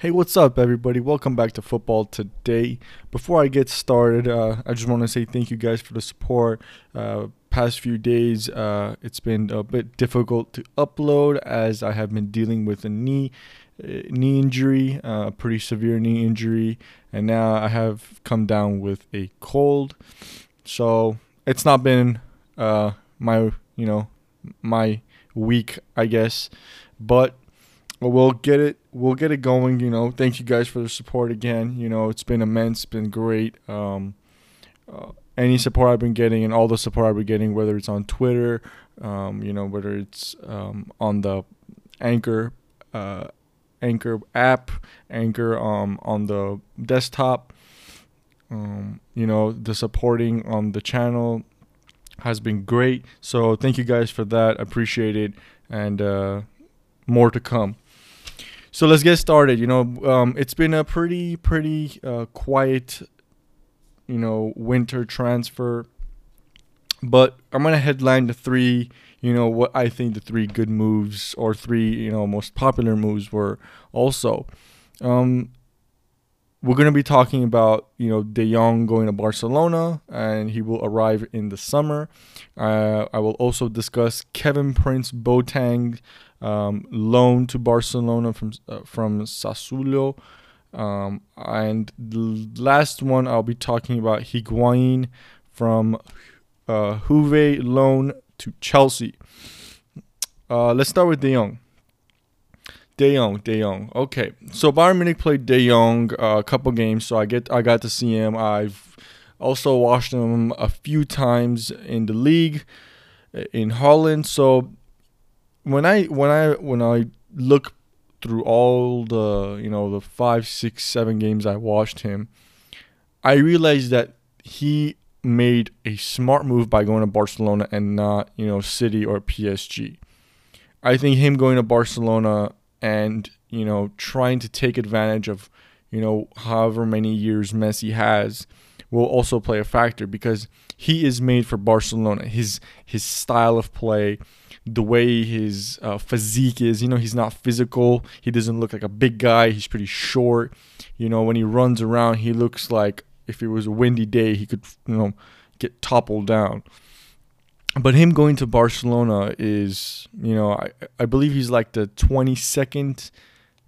Hey, what's up, everybody? Welcome back to Football Today. Before I get started, uh, I just want to say thank you guys for the support. Uh, past few days, uh, it's been a bit difficult to upload as I have been dealing with a knee uh, knee injury, uh, a pretty severe knee injury, and now I have come down with a cold. So it's not been uh, my you know my week, I guess, but we'll get it we'll get it going you know. Thank you guys for the support again. You know it's been immense been great. Um, uh, any support i've been getting and all the support i've been getting whether it's on twitter um, you know whether it's um, on the anchor uh, anchor app anchor um, on the desktop um, you know the supporting on the channel has been great. So thank you guys for that. Appreciate it. And uh, more to come so let's get started. You know, um, it's been a pretty, pretty uh, quiet, you know, winter transfer. But I'm gonna headline the three, you know, what I think the three good moves or three, you know, most popular moves were. Also, um, we're gonna be talking about, you know, De Jong going to Barcelona, and he will arrive in the summer. Uh, I will also discuss Kevin Prince Boateng um, loan to Barcelona from uh, from Sassuolo. Um, and the last one I'll be talking about Higuain from uh, Juve loan to Chelsea. Uh, let's start with De Jong. De Jong, De Jong. Okay, so Bayern Munich played De Jong uh, a couple games, so I get I got to see him. I've also watched him a few times in the league uh, in Holland. So when I when I when I look through all the you know the five, six, seven games I watched him, I realized that he made a smart move by going to Barcelona and not you know City or PSG. I think him going to Barcelona and you know trying to take advantage of you know however many years Messi has will also play a factor because he is made for Barcelona. His his style of play, the way his uh, physique is. You know, he's not physical. He doesn't look like a big guy. He's pretty short. You know, when he runs around, he looks like if it was a windy day, he could, you know, get toppled down. But him going to Barcelona is, you know, I, I believe he's like the 22nd.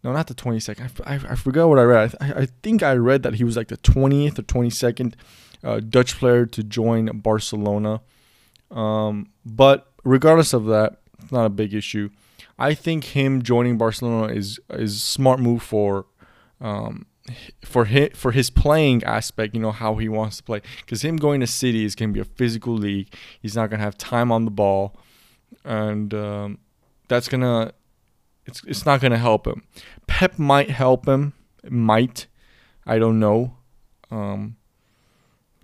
No, not the 22nd. I, I, I forgot what I read. I, I think I read that he was like the 20th or 22nd uh, Dutch player to join Barcelona. Um, but regardless of that, it's not a big issue. I think him joining Barcelona is is smart move for um, for his, for his playing aspect. You know how he wants to play because him going to City is going to be a physical league. He's not going to have time on the ball, and um, that's gonna it's it's not going to help him. Pep might help him, might I don't know. Um,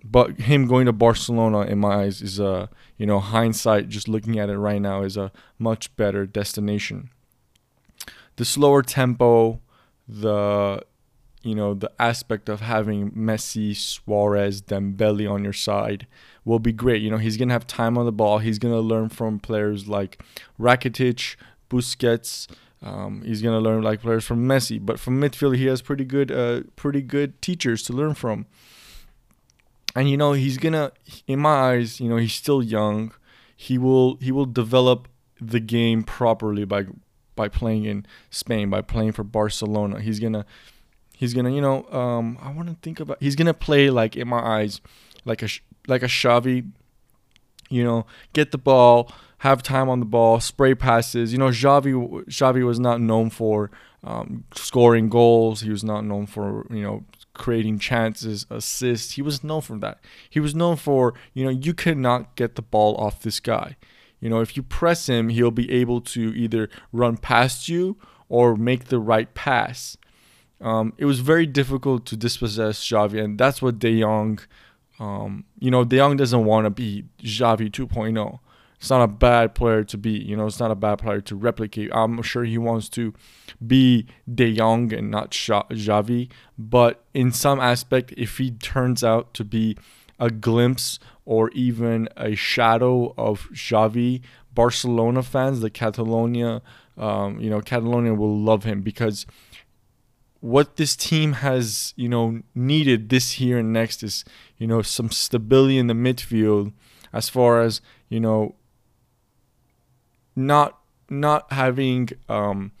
but him going to Barcelona, in my eyes, is a you know hindsight. Just looking at it right now, is a much better destination. The slower tempo, the you know the aspect of having Messi, Suarez, Dembele on your side will be great. You know he's gonna have time on the ball. He's gonna learn from players like Rakitic, Busquets. Um, he's gonna learn like players from Messi. But from midfield, he has pretty good, uh, pretty good teachers to learn from and you know he's gonna in my eyes you know he's still young he will he will develop the game properly by by playing in Spain by playing for Barcelona he's gonna he's gonna you know um I want to think about he's gonna play like in my eyes like a like a Xavi you know get the ball have time on the ball spray passes you know Xavi Xavi was not known for um, scoring goals he was not known for you know creating chances, assists. He was known for that. He was known for, you know, you cannot get the ball off this guy. You know, if you press him, he'll be able to either run past you or make the right pass. Um, it was very difficult to dispossess Xavi, and that's what De Jong, um, you know, De Jong doesn't want to be Xavi 2.0 it's not a bad player to be. You know, it's not a bad player to replicate. I'm sure he wants to be De Jong and not Xavi. But in some aspect, if he turns out to be a glimpse or even a shadow of Xavi, Barcelona fans, the Catalonia, um, you know, Catalonia will love him because what this team has, you know, needed this year and next is, you know, some stability in the midfield as far as, you know, not not having um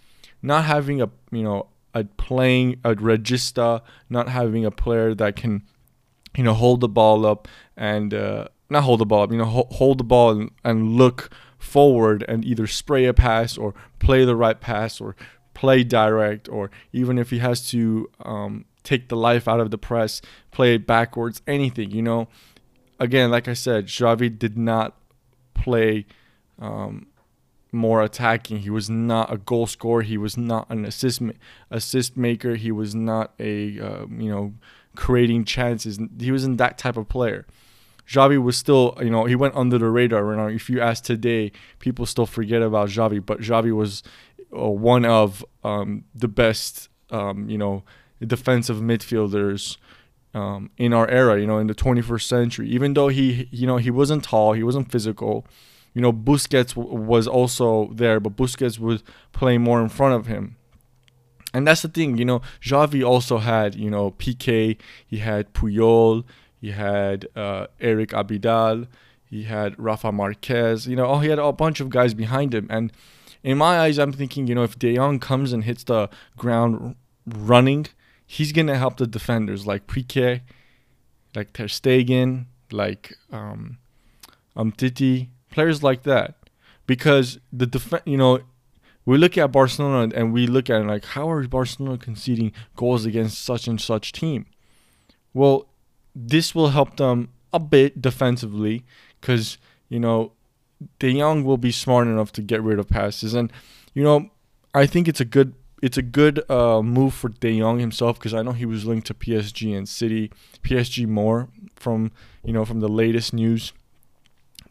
not having a, you know, a playing a regista, not having a player that can, you know, hold the ball up and uh, not hold the ball up, you know, ho- hold the ball and, and look forward and either spray a pass or play the right pass or play direct, or even if he has to um, take the life out of the press, play it backwards, anything, you know. Again, like I said, Xavi did not play um, more attacking. He was not a goal scorer. He was not an assist assist maker. He was not a uh, you know creating chances. He wasn't that type of player. Xavi was still, you know, he went under the radar. You know, if you ask today, people still forget about Xavi, but Xavi was uh, one of um, the best, um, you know, defensive midfielders um, in our era. You know, in the 21st century. Even though he, you know, he wasn't tall, he wasn't physical. You know, Busquets w- was also there, but Busquets was playing more in front of him. And that's the thing, you know, Xavi also had, you know, Piqué, he had Puyol, he had uh, Eric Abidal, he had Rafa Marquez, you know, oh, he had a bunch of guys behind him. And in my eyes, I'm thinking, you know, if De Jong comes and hits the ground running, he's gonna help the defenders like Piqué, like Ter Stegen, like um, um Titi, players like that, because the defense, you know. We look at Barcelona and we look at like, how are Barcelona conceding goals against such and such team? Well, this will help them a bit defensively because, you know, De Jong will be smart enough to get rid of passes, and you know, I think it's a good it's a good uh, move for De Jong himself because I know he was linked to PSG and City, PSG more from you know from the latest news,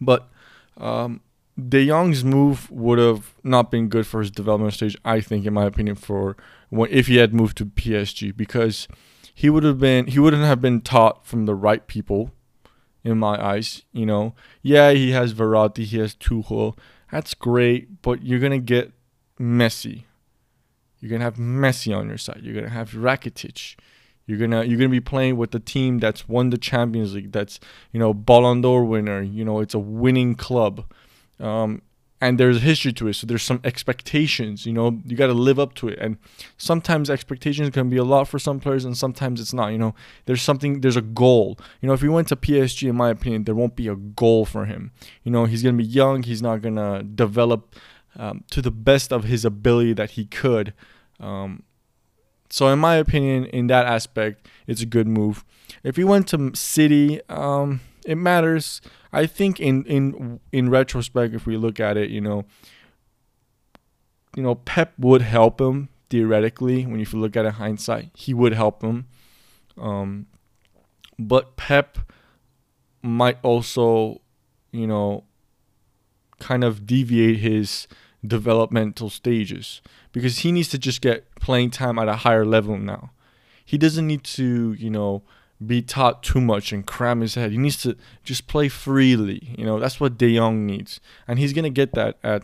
but um, De Jong's move would have not been good for his development stage. I think, in my opinion, for when, if he had moved to PSG because he would have been he wouldn't have been taught from the right people in my eyes. You know, yeah, he has Verratti, he has Tuchel. That's great, but you're gonna get Messi. You're gonna have Messi on your side. You're gonna have Rakitic. You're gonna you're gonna be playing with the team that's won the Champions League. That's you know Ballon d'Or winner. You know it's a winning club. Um, and there's a history to it so there's some expectations you know you got to live up to it and sometimes expectations can be a lot for some players and sometimes it's not you know there's something there's a goal you know if he went to PSG in my opinion there won't be a goal for him you know he's to be young he's not to develop um, to the best of his ability that he could um, so in my opinion in that aspect it's a good move if he went to city um, it matters I think in in in retrospect, if we look at it, you know, you know, Pep would help him theoretically. When if you look at it hindsight, he would help him. Um, but Pep might also, you know, kind of deviate his developmental stages because he needs to just get playing time at a higher level now. He doesn't need to, you know, be taught too much and cram his head. He needs to just play freely. You know, that's what De Jong needs. And he's going to get that at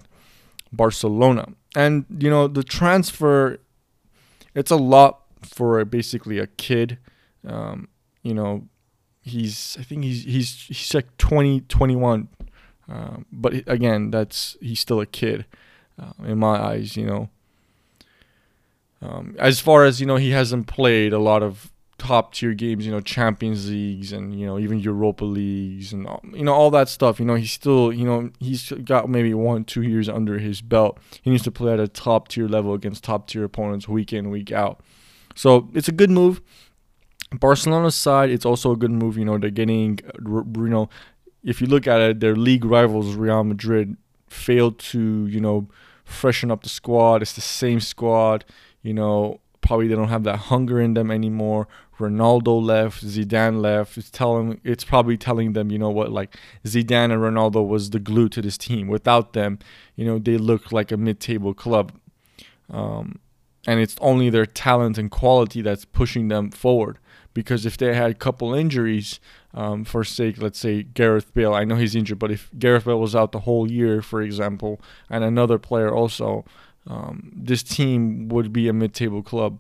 Barcelona. And, you know, the transfer, it's a lot for basically a kid. Um, you know, he's, I think he's, he's, he's like 20, 21. Um, but again, that's, he's still a kid uh, in my eyes, you know. Um, as far as, you know, he hasn't played a lot of top tier games, you know, Champions Leagues and you know even Europa Leagues and you know all that stuff. You know, he's still you know he's got maybe one two years under his belt. He needs to play at a top tier level against top tier opponents week in week out. So it's a good move. Barcelona's side, it's also a good move. You know, they're getting you know if you look at it, their league rivals Real Madrid failed to you know freshen up the squad. It's the same squad. You know, probably they don't have that hunger in them anymore. Ronaldo left, Zidane left. It's telling it's probably telling them, you know what, like Zidane and Ronaldo was the glue to this team. Without them, you know, they look like a mid-table club. Um, and it's only their talent and quality that's pushing them forward. Because if they had a couple injuries, um, for sake, let's say Gareth Bale, I know he's injured, but if Gareth Bale was out the whole year, for example, and another player also, um, this team would be a mid-table club.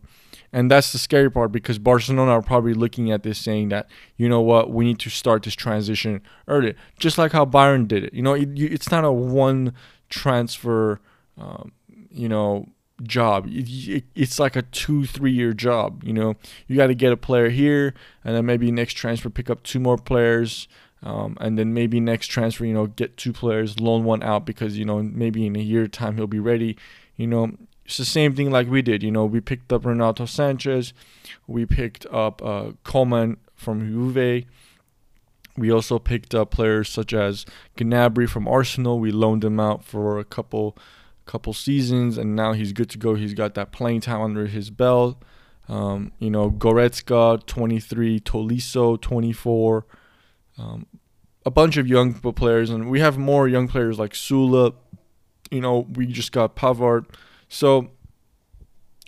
And that's the scary part because Barcelona are probably looking at this saying that, you know what, we need to start this transition early. Just like how Bayern did it. You know, it, it's not a one transfer, um, you know, job. It, it, it's like a two, three year job. You know, you got to get a player here and then maybe next transfer pick up two more players. Um, and then maybe next transfer, you know, get two players, loan one out because, you know, maybe in a year time he'll be ready. You know, it's the same thing like we did. You know, we picked up Renato Sanchez, we picked up uh, Coman from Juve. We also picked up players such as Gnabry from Arsenal. We loaned him out for a couple couple seasons, and now he's good to go. He's got that playing time under his belt. Um, you know, Goretzka, 23, Tolisso, 24. Um, a bunch of young players, and we have more young players like Süle. You know, we just got Pavard. So,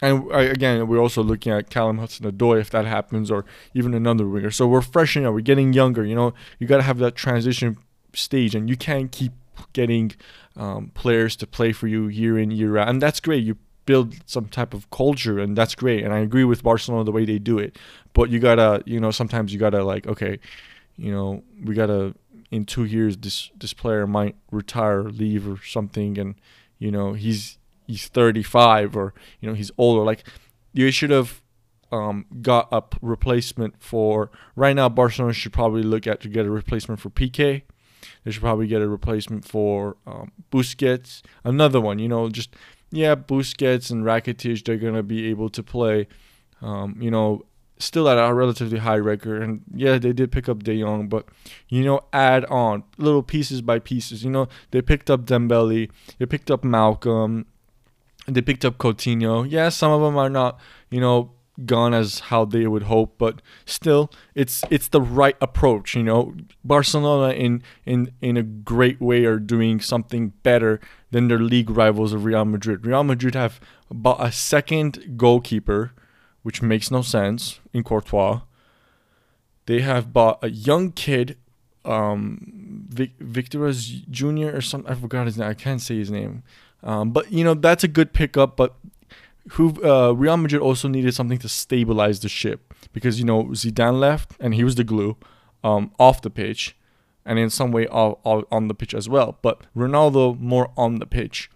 and again, we're also looking at Callum Hudson-Odoi if that happens, or even another winger. So we're freshening up. We're getting younger. You know, you got to have that transition stage, and you can't keep getting um, players to play for you year in year out, and that's great. You build some type of culture, and that's great. And I agree with Barcelona the way they do it, but you gotta, you know, sometimes you gotta like, okay, you know, we gotta in two years this this player might retire, leave, or something, and you know he's he's 35 or you know he's older. Like you should have um, got a replacement for right now barcelona should probably look at to get a replacement for Piqué they should probably get a replacement for um, busquets. Another one you know just yeah busquets and rakitic they're to be able to play um, you know still at a relatively high record. And yeah they did pick up de jong but you know add on little pieces by pieces. You know they picked up dembele they picked up Malcom they picked up Coutinho. Yeah, some of them are not, you know, gone as how they would hope, but still, it's it's the right approach. You know, Barcelona in in in a great way are doing something better than their league rivals of Real Madrid. Real Madrid have bought a second goalkeeper, which makes no sense in Courtois. They have bought a young kid, um, Vic- Victor's Junior or something. I forgot his name. I can't say his name. Um, but you know that's a good pickup. But who uh, Real Madrid also needed something to stabilize the ship because you know Zidane left and he was the glue um, off the pitch, and in some way on the pitch as well. But Ronaldo more on the pitch.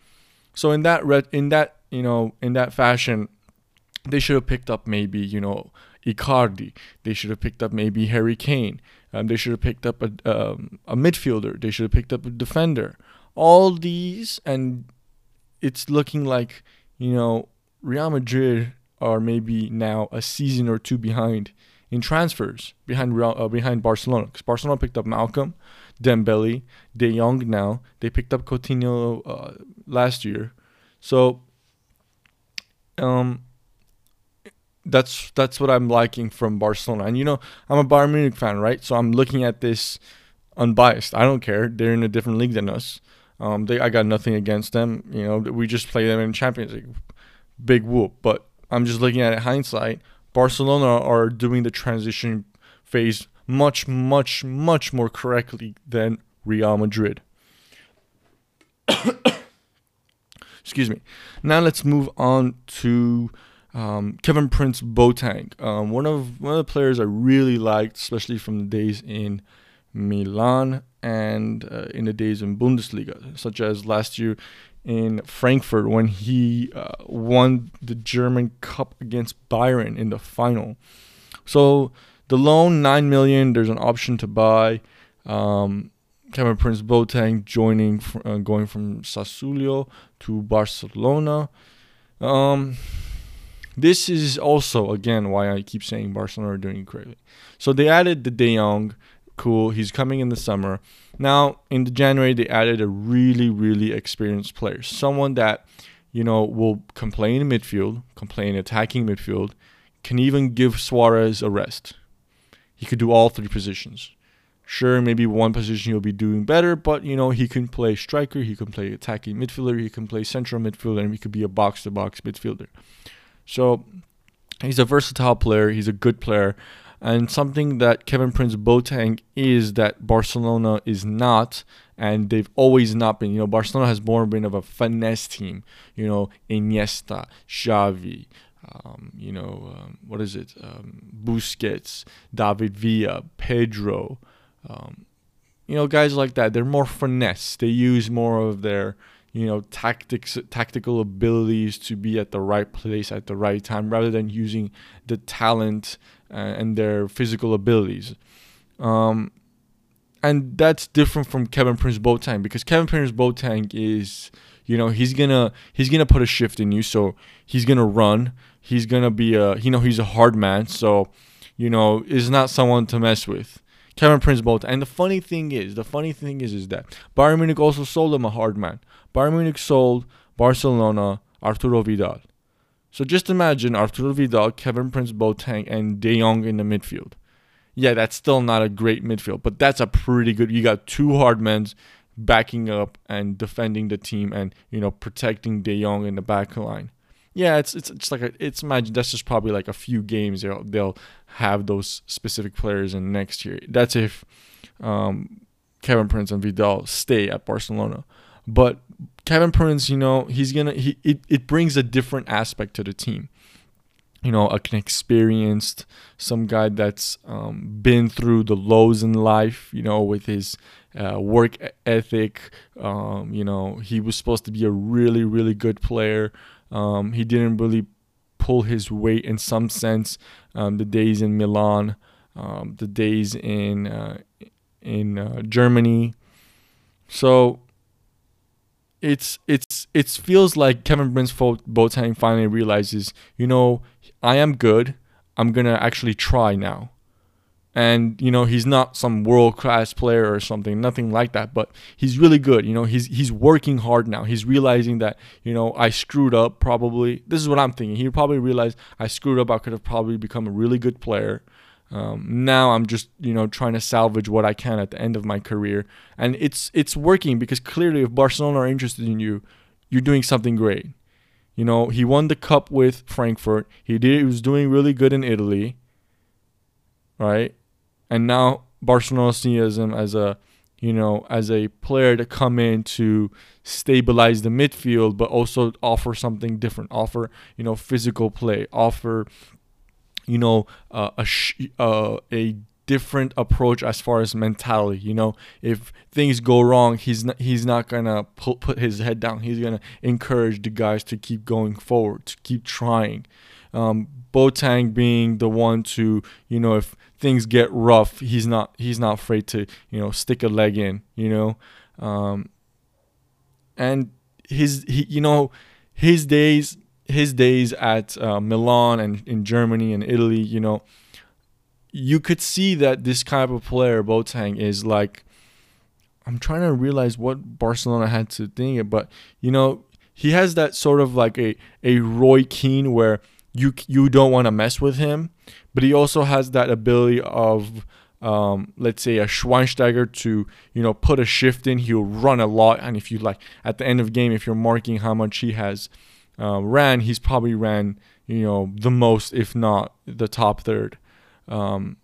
So in that in that you know in that fashion, they should have picked up maybe you know Icardi. They should have picked up maybe Harry Kane. Um, they should have picked up a um, a midfielder. They should have picked up a defender. All these and it's looking like you know Real Madrid are maybe now a season or two behind in transfers behind Real, uh, behind Barcelona because Barcelona picked up Malcom, Dembele, De Jong. Now they picked up Coutinho uh, last year, so um, that's that's what I'm liking from Barcelona. And you know I'm a Bayern Munich fan, right? So I'm looking at this unbiased. I don't care. They're in a different league than us. Um, they, I got nothing against them. You know, we just play them in Champions League. Big whoop. But I'm just looking at it hindsight. Barcelona are doing the transition phase much, much, much more correctly than Real Madrid. Excuse me. Now let's move on to um, Kevin Prince Boateng. Um, one of one of the players I really liked, especially from the days in Milan and uh, in the days in Bundesliga, such as last year in Frankfurt when he uh, won the German Cup against Bayern in the final. So the loan nine million. There's an option to buy. Um, Kevin Prince Boateng joining, uh, going from Sassuolo to Barcelona. Um, this is also again why I keep saying Barcelona are doing greatly. So they added the De Jong Cool. He's coming in the summer. Now, in the January, they added a really, really experienced player. Someone that, you know, will complain in midfield, complain attacking midfield, can even give Suarez a rest. He could do all three positions. Sure, maybe one position he'll be doing better, but you know, he can play striker, he can play attacking midfielder, he can play central midfielder, and he could be a box to box midfielder. So he's a versatile player, he's a good player and something that Kevin Prince Boateng is that Barcelona is not, and they've always not been. You know, Barcelona has more been of a finesse team. You know, Iniesta, Xavi, um, you know, um, what is it? Um, Busquets, David Villa, Pedro, um, you know, guys like that. They're more finesse. They use more of their, you know, tactics, tactical abilities to be at the right place at the right time, rather than using the talent and their physical abilities. Um, and that's different from Kevin Prince Boateng because Kevin Prince Boateng is, you know, he's gonna he's gonna put a shift in you. So he's gonna run. He's gonna be a, you know, he's a hard man. So, you know, is not someone to mess with. Kevin Prince Boateng. And the funny thing is, the funny thing is, is that Bayern Munich also sold him a hard man. Bayern Munich sold Barcelona Arturo Vidal. So just imagine Arturo Vidal, Kevin Prince Boateng, and De Jong in the midfield yeah, that's still not a great midfield, but that's a pretty good. You got two hard men backing up and defending the team, and you know protecting De Jong in the back line. Yeah, it's it's just like a, it's imagine that's just probably like a few games they'll they'll have those specific players in next year. That's if um, Kevin Prince and Vidal stay at Barcelona, but Kevin Prince, you know, he's gonna he it, it brings a different aspect to the team you know, an experienced, some guy that's um, been through the lows in life, you know, with his uh, work ethic. Um, you know, he was supposed to be a really, really good player. Um, he didn't really pull his weight in some sense. Um, the days in Milan, um, the days in uh, in uh, Germany. So it's it's it feels like Kevin Prince Boateng finally realizes, you know, I am good. I'm gonna actually try now. And you know, he's not some world class player or something, nothing like that. But he's really good. You know, he's he's working hard now. He's realizing that you know I screwed up. Probably this is what I'm thinking. He probably realized I screwed up. I could have probably become a really good player. Um, now I'm just you know trying to salvage what I can at the end of my career, and it's it's working because clearly if Barcelona are interested in you, you're doing something great. You know he won the cup with Frankfurt. He did he was doing really good in Italy. Right, and now Barcelona sees him as a you know as a player to come in to stabilize the midfield, but also offer something different. Offer you know physical play. Offer you know, uh, a sh- uh, a different approach as far as mentality. You know, if things go wrong, he's not he's not gonna put put his head down. He's gonna encourage the guys to keep going forward, to keep trying. Um, Boateng being the one to you know if things get rough, he's not he's not afraid to you know stick a leg in. You know, um, and his he you know his days his days at uh, Milan and in Germany and Italy, you know, you could see that this kind of player, Boateng, is like. I'm trying to realize what Barcelona had to think it, but you know, he has that sort of like a a Roy Keane where you you don't want to mess with him, but he also has that ability of um, let's say a Schweinsteiger to you know put a shift in. He'll run a lot, and if you like at the end of game, if you're marking how much he has uh, ran, he's probably ran, you know, the most, if not the top third. Um,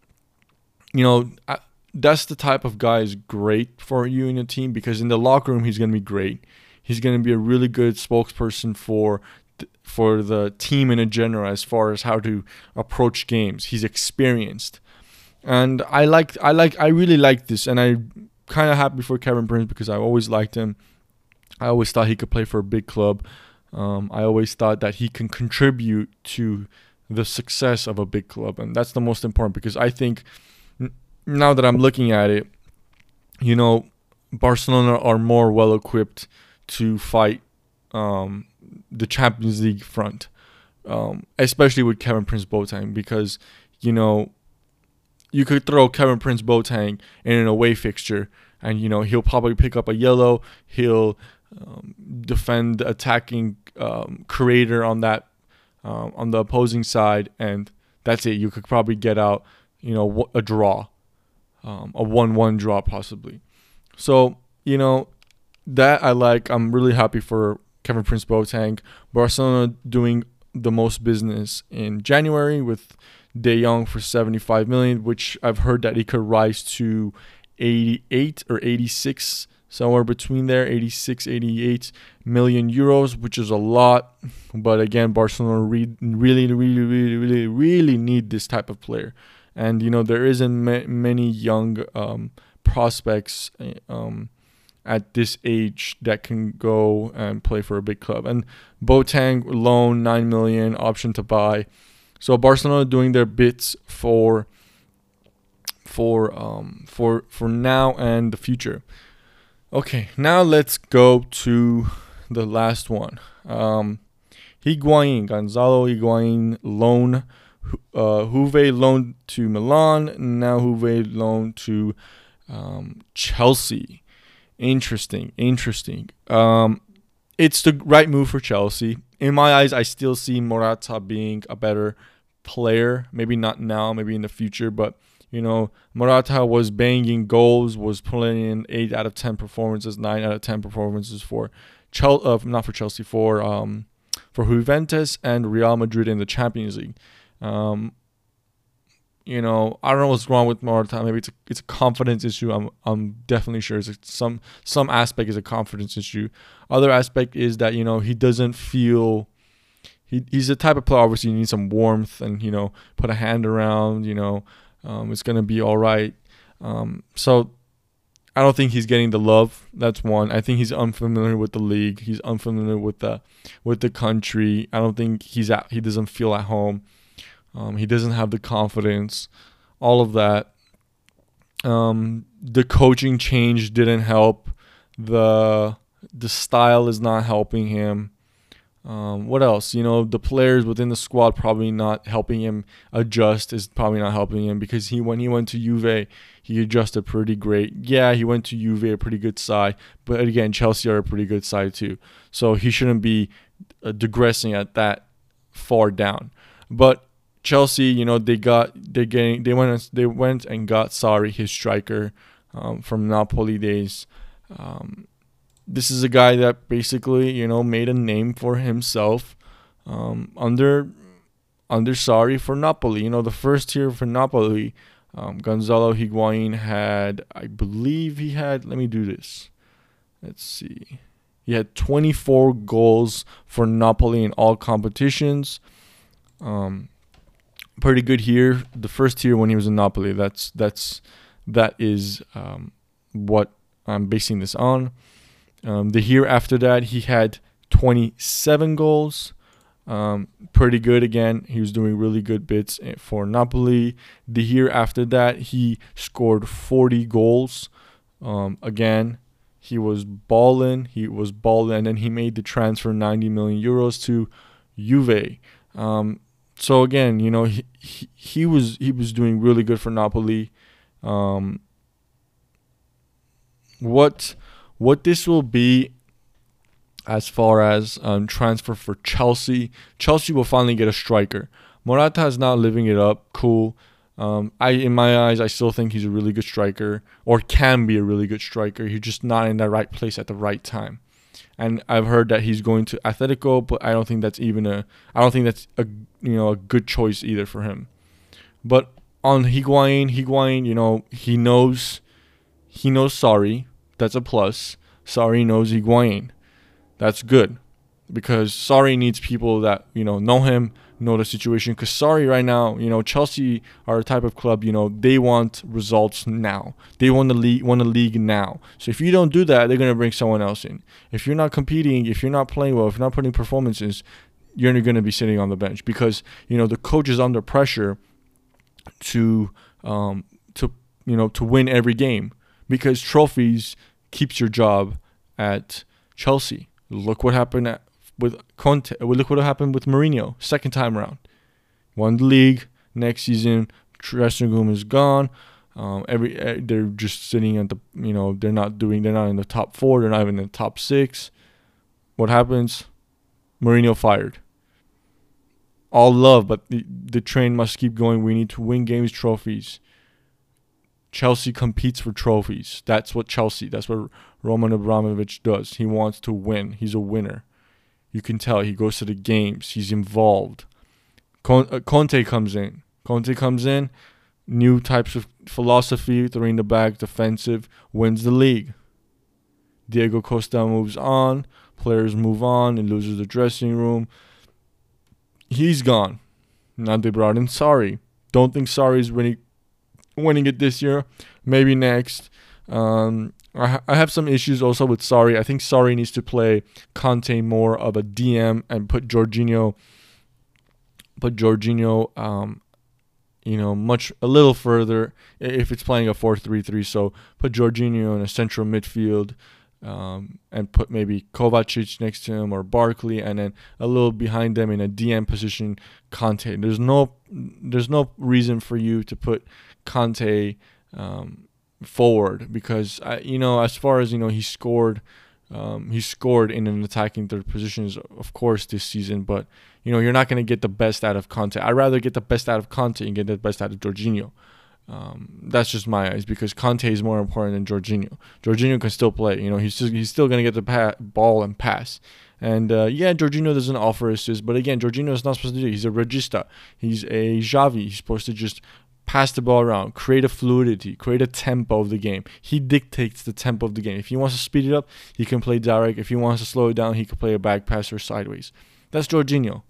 you know, I, that's the type of guy is great for you in your team because in the locker room he's going to be great. He's going to be a really good spokesperson for for the team in a general as far as how to approach games. He's experienced, and I like I like I really like this, and I kind of happy for Kevin Prince because I always liked him. I always thought he could play for a big club. Um, I always thought that he can contribute to the success of a big club, and that's the most important because I think n- now that I'm looking at it, you know, Barcelona are more well equipped to fight um, the Champions League front, um, especially with Kevin Prince Boateng, because you know you could throw Kevin Prince Boateng in an away fixture, and you know he'll probably pick up a yellow. He'll um, defend the attacking um, creator on that um, on the opposing side, and that's it. You could probably get out, you know, a draw, um, a one-one draw possibly. So you know that I like. I'm really happy for Kevin Prince Boateng. Barcelona doing the most business in January with De Jong for 75 million, which I've heard that he could rise to 88 or 86 somewhere between there 86 88 million euros which is a lot. But again barcelona re- really really really really really need this type of player. And you know there isn't ma- many young um, prospects um, at this age that can go and play for a big club. And Boateng loan 9 million option to buy. So barcelona doing their bits for for um for for now and the future Okay, now let's go to the last one. Um, Higuain, Gonzalo Higuain loan, uh, Juve loan to Milan, now Juve loan to um, Chelsea. Interesting, interesting. Um, it's the right move for Chelsea. In my eyes, I still see Morata being a better player. Maybe not now, maybe in the future, but you know, Morata was banging goals, was pulling in eight out of ten performances, nine out of ten performances for Chelsea, uh, not for Chelsea, for um, for Juventus and Real Madrid in the Champions League. Um, you know, I don't know what's wrong with Morata. Maybe it's a, it's a confidence issue. I'm I'm definitely sure it's a, some some aspect is a confidence issue. Other aspect is that you know he doesn't feel. He, he's the type of player obviously you need some warmth and you know put a hand around you know um, it's gonna be all right. Um, so I don't think he's getting the love. That's one. I think he's unfamiliar with the league. He's unfamiliar with the with the country. I don't think he's at. He doesn't feel at home. Um, he doesn't have the confidence. All of that. Um, the coaching change didn't help. The the style is not helping him. Um, what else? You know, the players within the squad probably not helping him adjust is probably not helping him because he when he went to Juve, he adjusted pretty great. Yeah, he went to Juve, a pretty good side, but again, Chelsea are a pretty good side too. So he shouldn't be uh, digressing at that far down. But Chelsea, you know, they got they getting they went they went and got sorry his striker um, from Napoli days. Um, this is a guy that basically you know made a name for himself um, under under Sarri for Napoli. You know the first year for Napoli, um, Gonzalo Higuain had I believe he had. Let me do this. Let's see. He had 24 goals for Napoli in all competitions. Um, pretty good here. The first year when he was in Napoli. That's that's that is um, what I'm basing this on. Um, the year after that, he had 27 goals. Um, pretty good again. He was doing really good bits eh, for Napoli. The year after that, he scored 40 goals. Um, again, he was balling. He was balling, and then he made the transfer 90 million euros to Juve. Um, so again, you know, he, he, he was he was doing really good for Napoli. Um, what what this will be as far as um, transfer for Chelsea. Chelsea will finally get a striker. Morata is not living it up. Cool. Um, I, in my eyes, I still think he's a really good striker, or can be a really good striker. He's just not in the right place at the right time. And I've heard that he's going to Atletico, but I don't think that's even a. I don't think that's a you know a good choice either for him. But on Higuain, Higuain, you know he knows, he knows Sarri, that's a plus. Sarri knows Higuain. That's good because Sarri needs people that you know know him, know the situation. Because Sarri right now, you know, Chelsea are a type of club. You know, they want results now. They want the league, want the league now. So if you don't do that, they're gonna bring someone else in. If you're not competing, if you're not playing well, if you're not putting performances, you're going to be sitting on the bench because you know the coach is under pressure to um, to you know to win every game because trophies keeps your job at Chelsea. Look what happened at, with Conte. Look what happened with Mourinho second time around. Won the league. Next season, dressing room is gone. Um, every eh, they're just sitting at the you know they're not doing they're not in the top four. They're not even in the top six. What happens? Mourinho fired. All love, but the, the train must keep going. We need to win games, trophies. Chelsea competes for trophies. That's what Chelsea, that's what Roman Abramovich does. He wants to win. He's a winner. You can tell he goes to the games. He's involved. Uh, Conte comes in. Conte comes in, new types of philosophy, throwing the back, defensive, wins the league. Diego Costa moves on, players move on, and loses the dressing room. He's gone. Now they brought in Sarri. Don't think Sarri's winning winning it this year. Maybe next. Um, I, ha- I have some issues also with Sarri. I think Sarri needs to play Kanté more of a DM and put Jorginho, put Jorginho, um, you know, much a little further if it's playing a 4-3-3. So put Jorginho in a central midfield. Um, and put maybe Kovacic next to him or Barkley, and then a little behind them in a DM position, Kanté. There's no, there's no reason for you to put Kanté um, forward because I, you know as far as you know he scored um, he scored in an attacking third positions of course this season but you know you're not going to get the best out of Kanté I'd rather get the best out of Kanté and get the best out of Jorginho um, that's just my eyes because Kanté is more important than Jorginho. Jorginho can still play. You know, he's just, he's still gonna get the pa- ball and pass. And uh, yeah, Jorginho doesn't offer assists, but again, Jorginho is not supposed to do. He's a regista. He's a Xavi. He's supposed to just pass the ball around, create a fluidity, create a tempo of the game. He dictates the tempo of the game. If he wants to speed it up, he can play direct. If he wants to slow it down, he can play a back pass or sideways. That's Jorginho.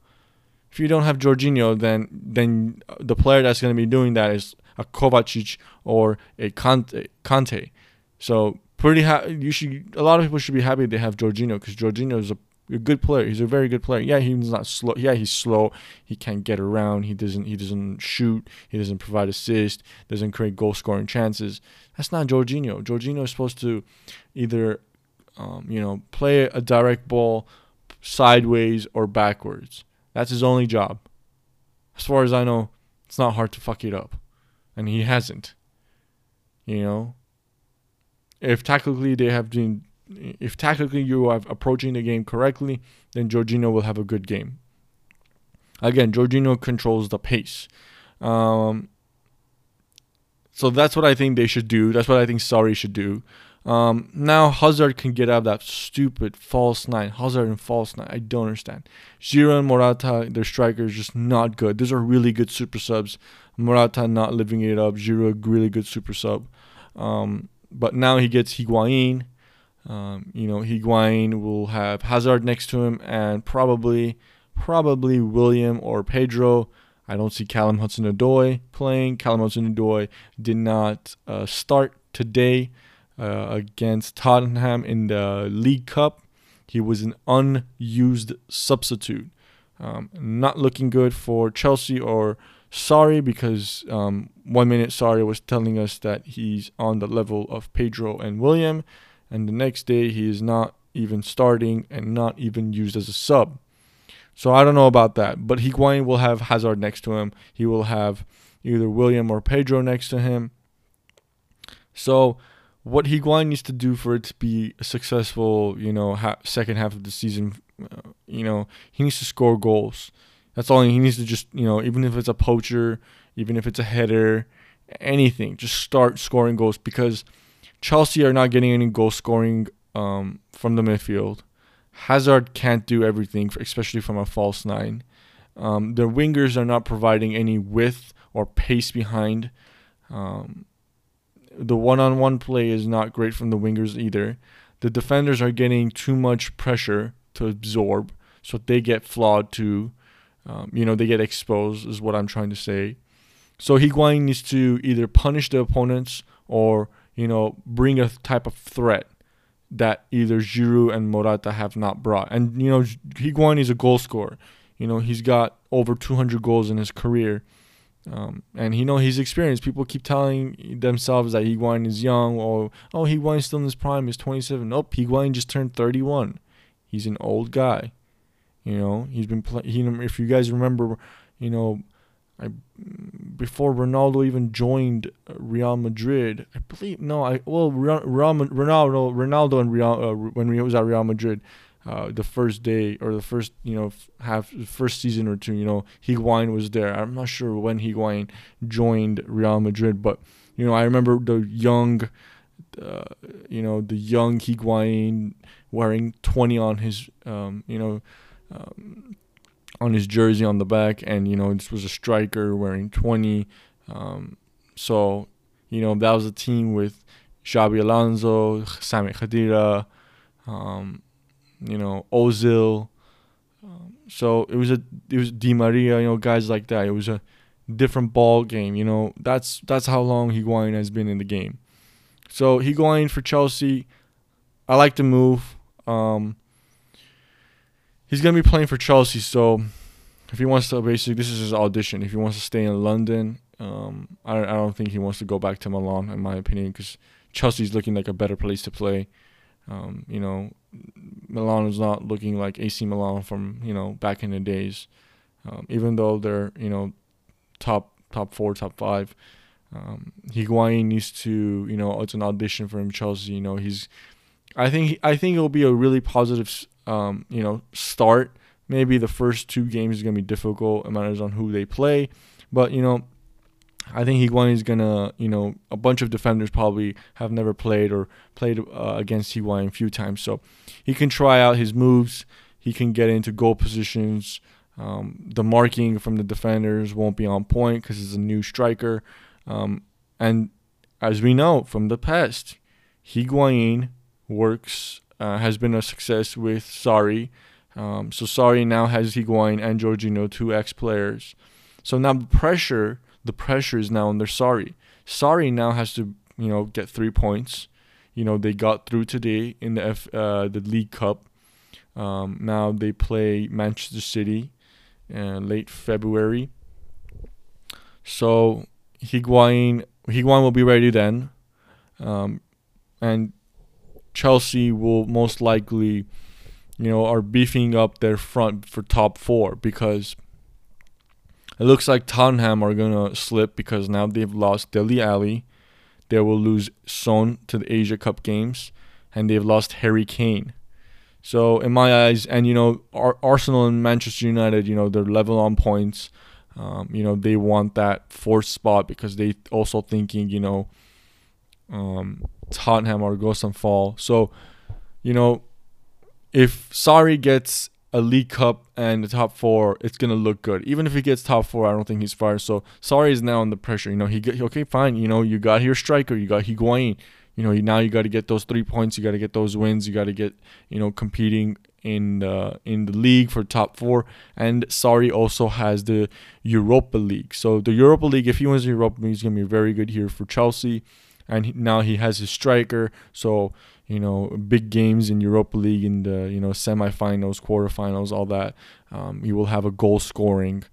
If you don't have Jorginho, then then the player that's going to be doing that is a Kovacic or a Kanté. Kanté. So pretty ha- you should a lot of people should be happy they have Jorginho because Jorginho is a a good player. He's a very good player. Yeah, he's not slow. Yeah, he's slow. He can't get around. He doesn't. He doesn't shoot. He doesn't provide assist. Doesn't create goal scoring chances. That's not Jorginho. Jorginho is supposed to either, um, you know, play a direct ball sideways or backwards. That's his only job. As far as I know, it's not hard to fuck it up, and he hasn't. You know, if tactically they have been if tactically you are approaching the game correctly, then Jorginho will have a good game. Again, Jorginho controls the pace. Um, so that's what I think they should do. That's what I think Sarri should do. Um, now Hazard can get out of that stupid false nine. Hazard and false nine. I don't understand. Giroud and Morata, their strikers, just not good. Those are really good super subs. Morata not living it up. Giroud, really good super sub. Um, but now he gets Higuain um, you know, Higuain will have Hazard next to him and probably, probably Willian or Pedro. I don't see Callum Hudson-Odoi playing. Callum Hudson-Odoi did not uh, start today uh, against Tottenham in the League Cup. He was an unused substitute. Um, not looking good for Chelsea or Sarri because um, one minute Sarri was telling us that he's on the level of Pedro and Willian and the next day he is not even starting and not even used as a sub. So I don't know about that, but Higuain will have Hazard next to him. He will have either Willian or Pedro next to him. So what Higuain needs to do for it to be a successful, you know, ha- second half of the season, uh, you know, he needs to score goals. That's all he needs to just, you know, even if it's a poacher, even if it's a header, anything, just start scoring goals because Chelsea are not getting any goal scoring um, from the midfield. Hazard can't do everything, especially from a false nine. Um, their wingers are not providing any width or pace behind. Um, the one-on-one play is not great from the wingers either. The defenders are getting too much pressure to absorb, so they get flawed too. Um, you know, they get exposed, is what I'm trying to say. So Higuain needs to either punish the opponents or you know, bring a type of threat that either Giroud and Morata have not brought. And you know, Higuain is a goal scorer. You know, he's got over 200 goals in his career. Um, and you know he's experienced. People keep telling themselves that Higuain is young, or oh Higuain's still in his prime. He's 27. Nope, Higuain just turned 31. He's an old guy. You know he's been playing. If you guys remember, you know I before Ronaldo even joined Real Madrid, I believe no, I well Real, Ronaldo Ronaldo and Real uh, when he was at Real Madrid, uh, the first day or the first you know half first season or two, you know Higuain was there. I'm not sure when Higuain joined Real Madrid, but you know I remember the young, uh, you know the young Higuain wearing 20 on his um, you know. Um, on his jersey on the back, and you know this was a striker wearing 20. Um, so you know that was a team with Xabi Alonso, Sami Khedira, um, you know Ozil. Um, so it was a it was Di Maria, you know, guys like that. It was a different ball game. You know, that's that's how long Higuain has been in the game. So Higuain for Chelsea, I like the move. Um, he's gonna be playing for Chelsea, so if he wants to basically this is his audition. If he wants to stay in London, um, I I don't think he wants to go back to Milan, in my opinion, because Chelsea's looking like a better place to play. Um, you know, Milan is not looking like AC Milan from you know back in the days. Um, even though they're you know top top four, top five, um, Higuain needs to you know it's an audition for him. Chelsea, you know he's. I think I think it'll be a really positive um, you know start. Maybe the first two games is gonna be difficult. It matters on who they play, but you know I think Higuain is gonna, you know, a bunch of defenders probably have never played or played uh, against Higuain a few times, so he can try out his moves. He can get into goal positions. Um, the marking from the defenders won't be on point because he's a new striker, um, and as we know from the past, Higuain works uh, has been a success with Sarri. Um, so Sarri now has Higuain and Jorginho, two ex players. So now the pressure the pressure is now on their Sarri. Sarri now has to, you know, get three points. You know, they got through today in the F, uh, the League Cup. Um, now they play Manchester City uh, late February. So Higuain, Higuain will be ready then. Um, and Chelsea will most likely, you know, are beefing up their front for top four because it looks like Tottenham are gonna slip because now they've lost Dele Alli. They will lose Son to the Asia Cup games, and they've lost Harry Kane. So in my eyes, and you know, Ar- Arsenal and Manchester United, you know, they're level on points. Um, you know, they want that fourth spot because they also thinking, you know, um, Tottenham or go some fall. So, you know, if Sarri gets a League Cup and the top four, it's gonna look good. Even if he gets top four, I don't think he's fired. So Sarri is now under pressure. You know, he get okay, fine. You know, you got your striker, you got Higuain. You know, now you got to get those three points. You got to get those wins. You got to get you know competing in the in the league for top four. And Sarri also has the Europa League. So the Europa League, if he wins the Europa League, he's gonna be very good here for Chelsea. And he, now he has his striker. So you know big games in Europa League in the you know semifinals, quarterfinals, all that. Um, you will have a goal scoring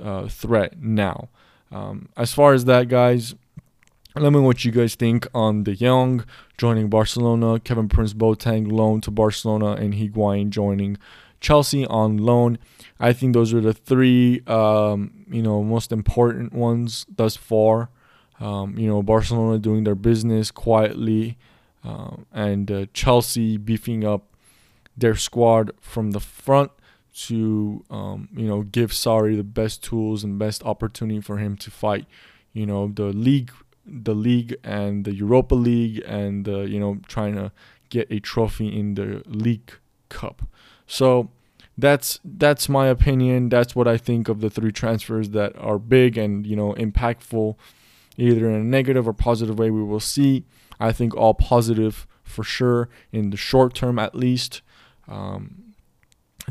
uh, threat now. Um, as far as that, guys, let me know what you guys think on De Jong joining Barcelona, Kevin Prince Boateng loan to Barcelona, and Higuain joining Chelsea on loan. I think those are the three um, you know most important ones thus far. Um, you know, Barcelona doing their business quietly um, and uh, Chelsea beefing up their squad from the front to um, you know give Sarri the best tools and best opportunity for him to fight. You know the league the league and the Europa League and uh, you know trying to get a trophy in the League Cup. So that's that's my opinion. That's what I think of the three transfers that are big and you know impactful either in a negative or positive way we will see I think all positive for sure in the short term at least. Um,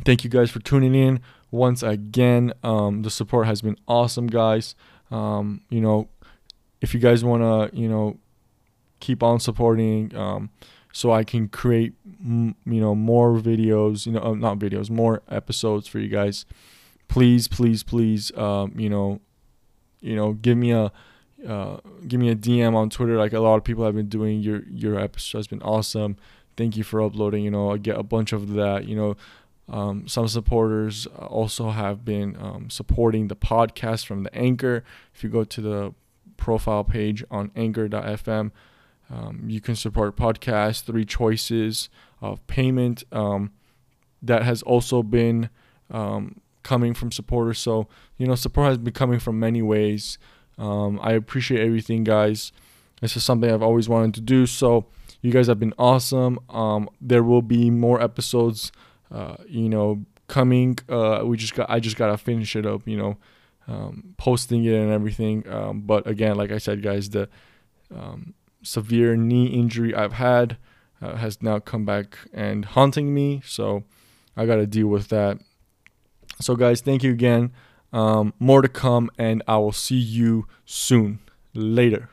thank you guys for tuning in once again. Um, the support has been awesome, guys. Um, you know, if you guys want to, you know, keep on supporting, um, so I can create, m- you know, more videos, you know, uh, not videos, more episodes for you guys. Please, please, please, um, you know, you know, give me a uh, give me a DM on Twitter, like a lot of people have been doing. Your your episode has been awesome. Thank you for uploading. You know, I get a bunch of that. You know, um, some supporters also have been um, supporting the podcast from the Anchor. If you go to the profile page on Anchor.fm, um, you can support podcast. Three choices of payment. Um, that has also been um, coming from supporters. So you know, support has been coming from many ways. Um, I appreciate everything, guys. This is something I've always wanted to do. So you guys have been awesome. Um, there will be more episodes, uh, you know, coming. Uh, we just got I just gotta finish it up, you know, um, posting it and everything. Um, but again, like I said, guys, the um, severe knee injury I've had uh, has now come back and haunting me. So I got to deal with that. So, guys, thank you again. Um, more to come, and I will see you soon. Later.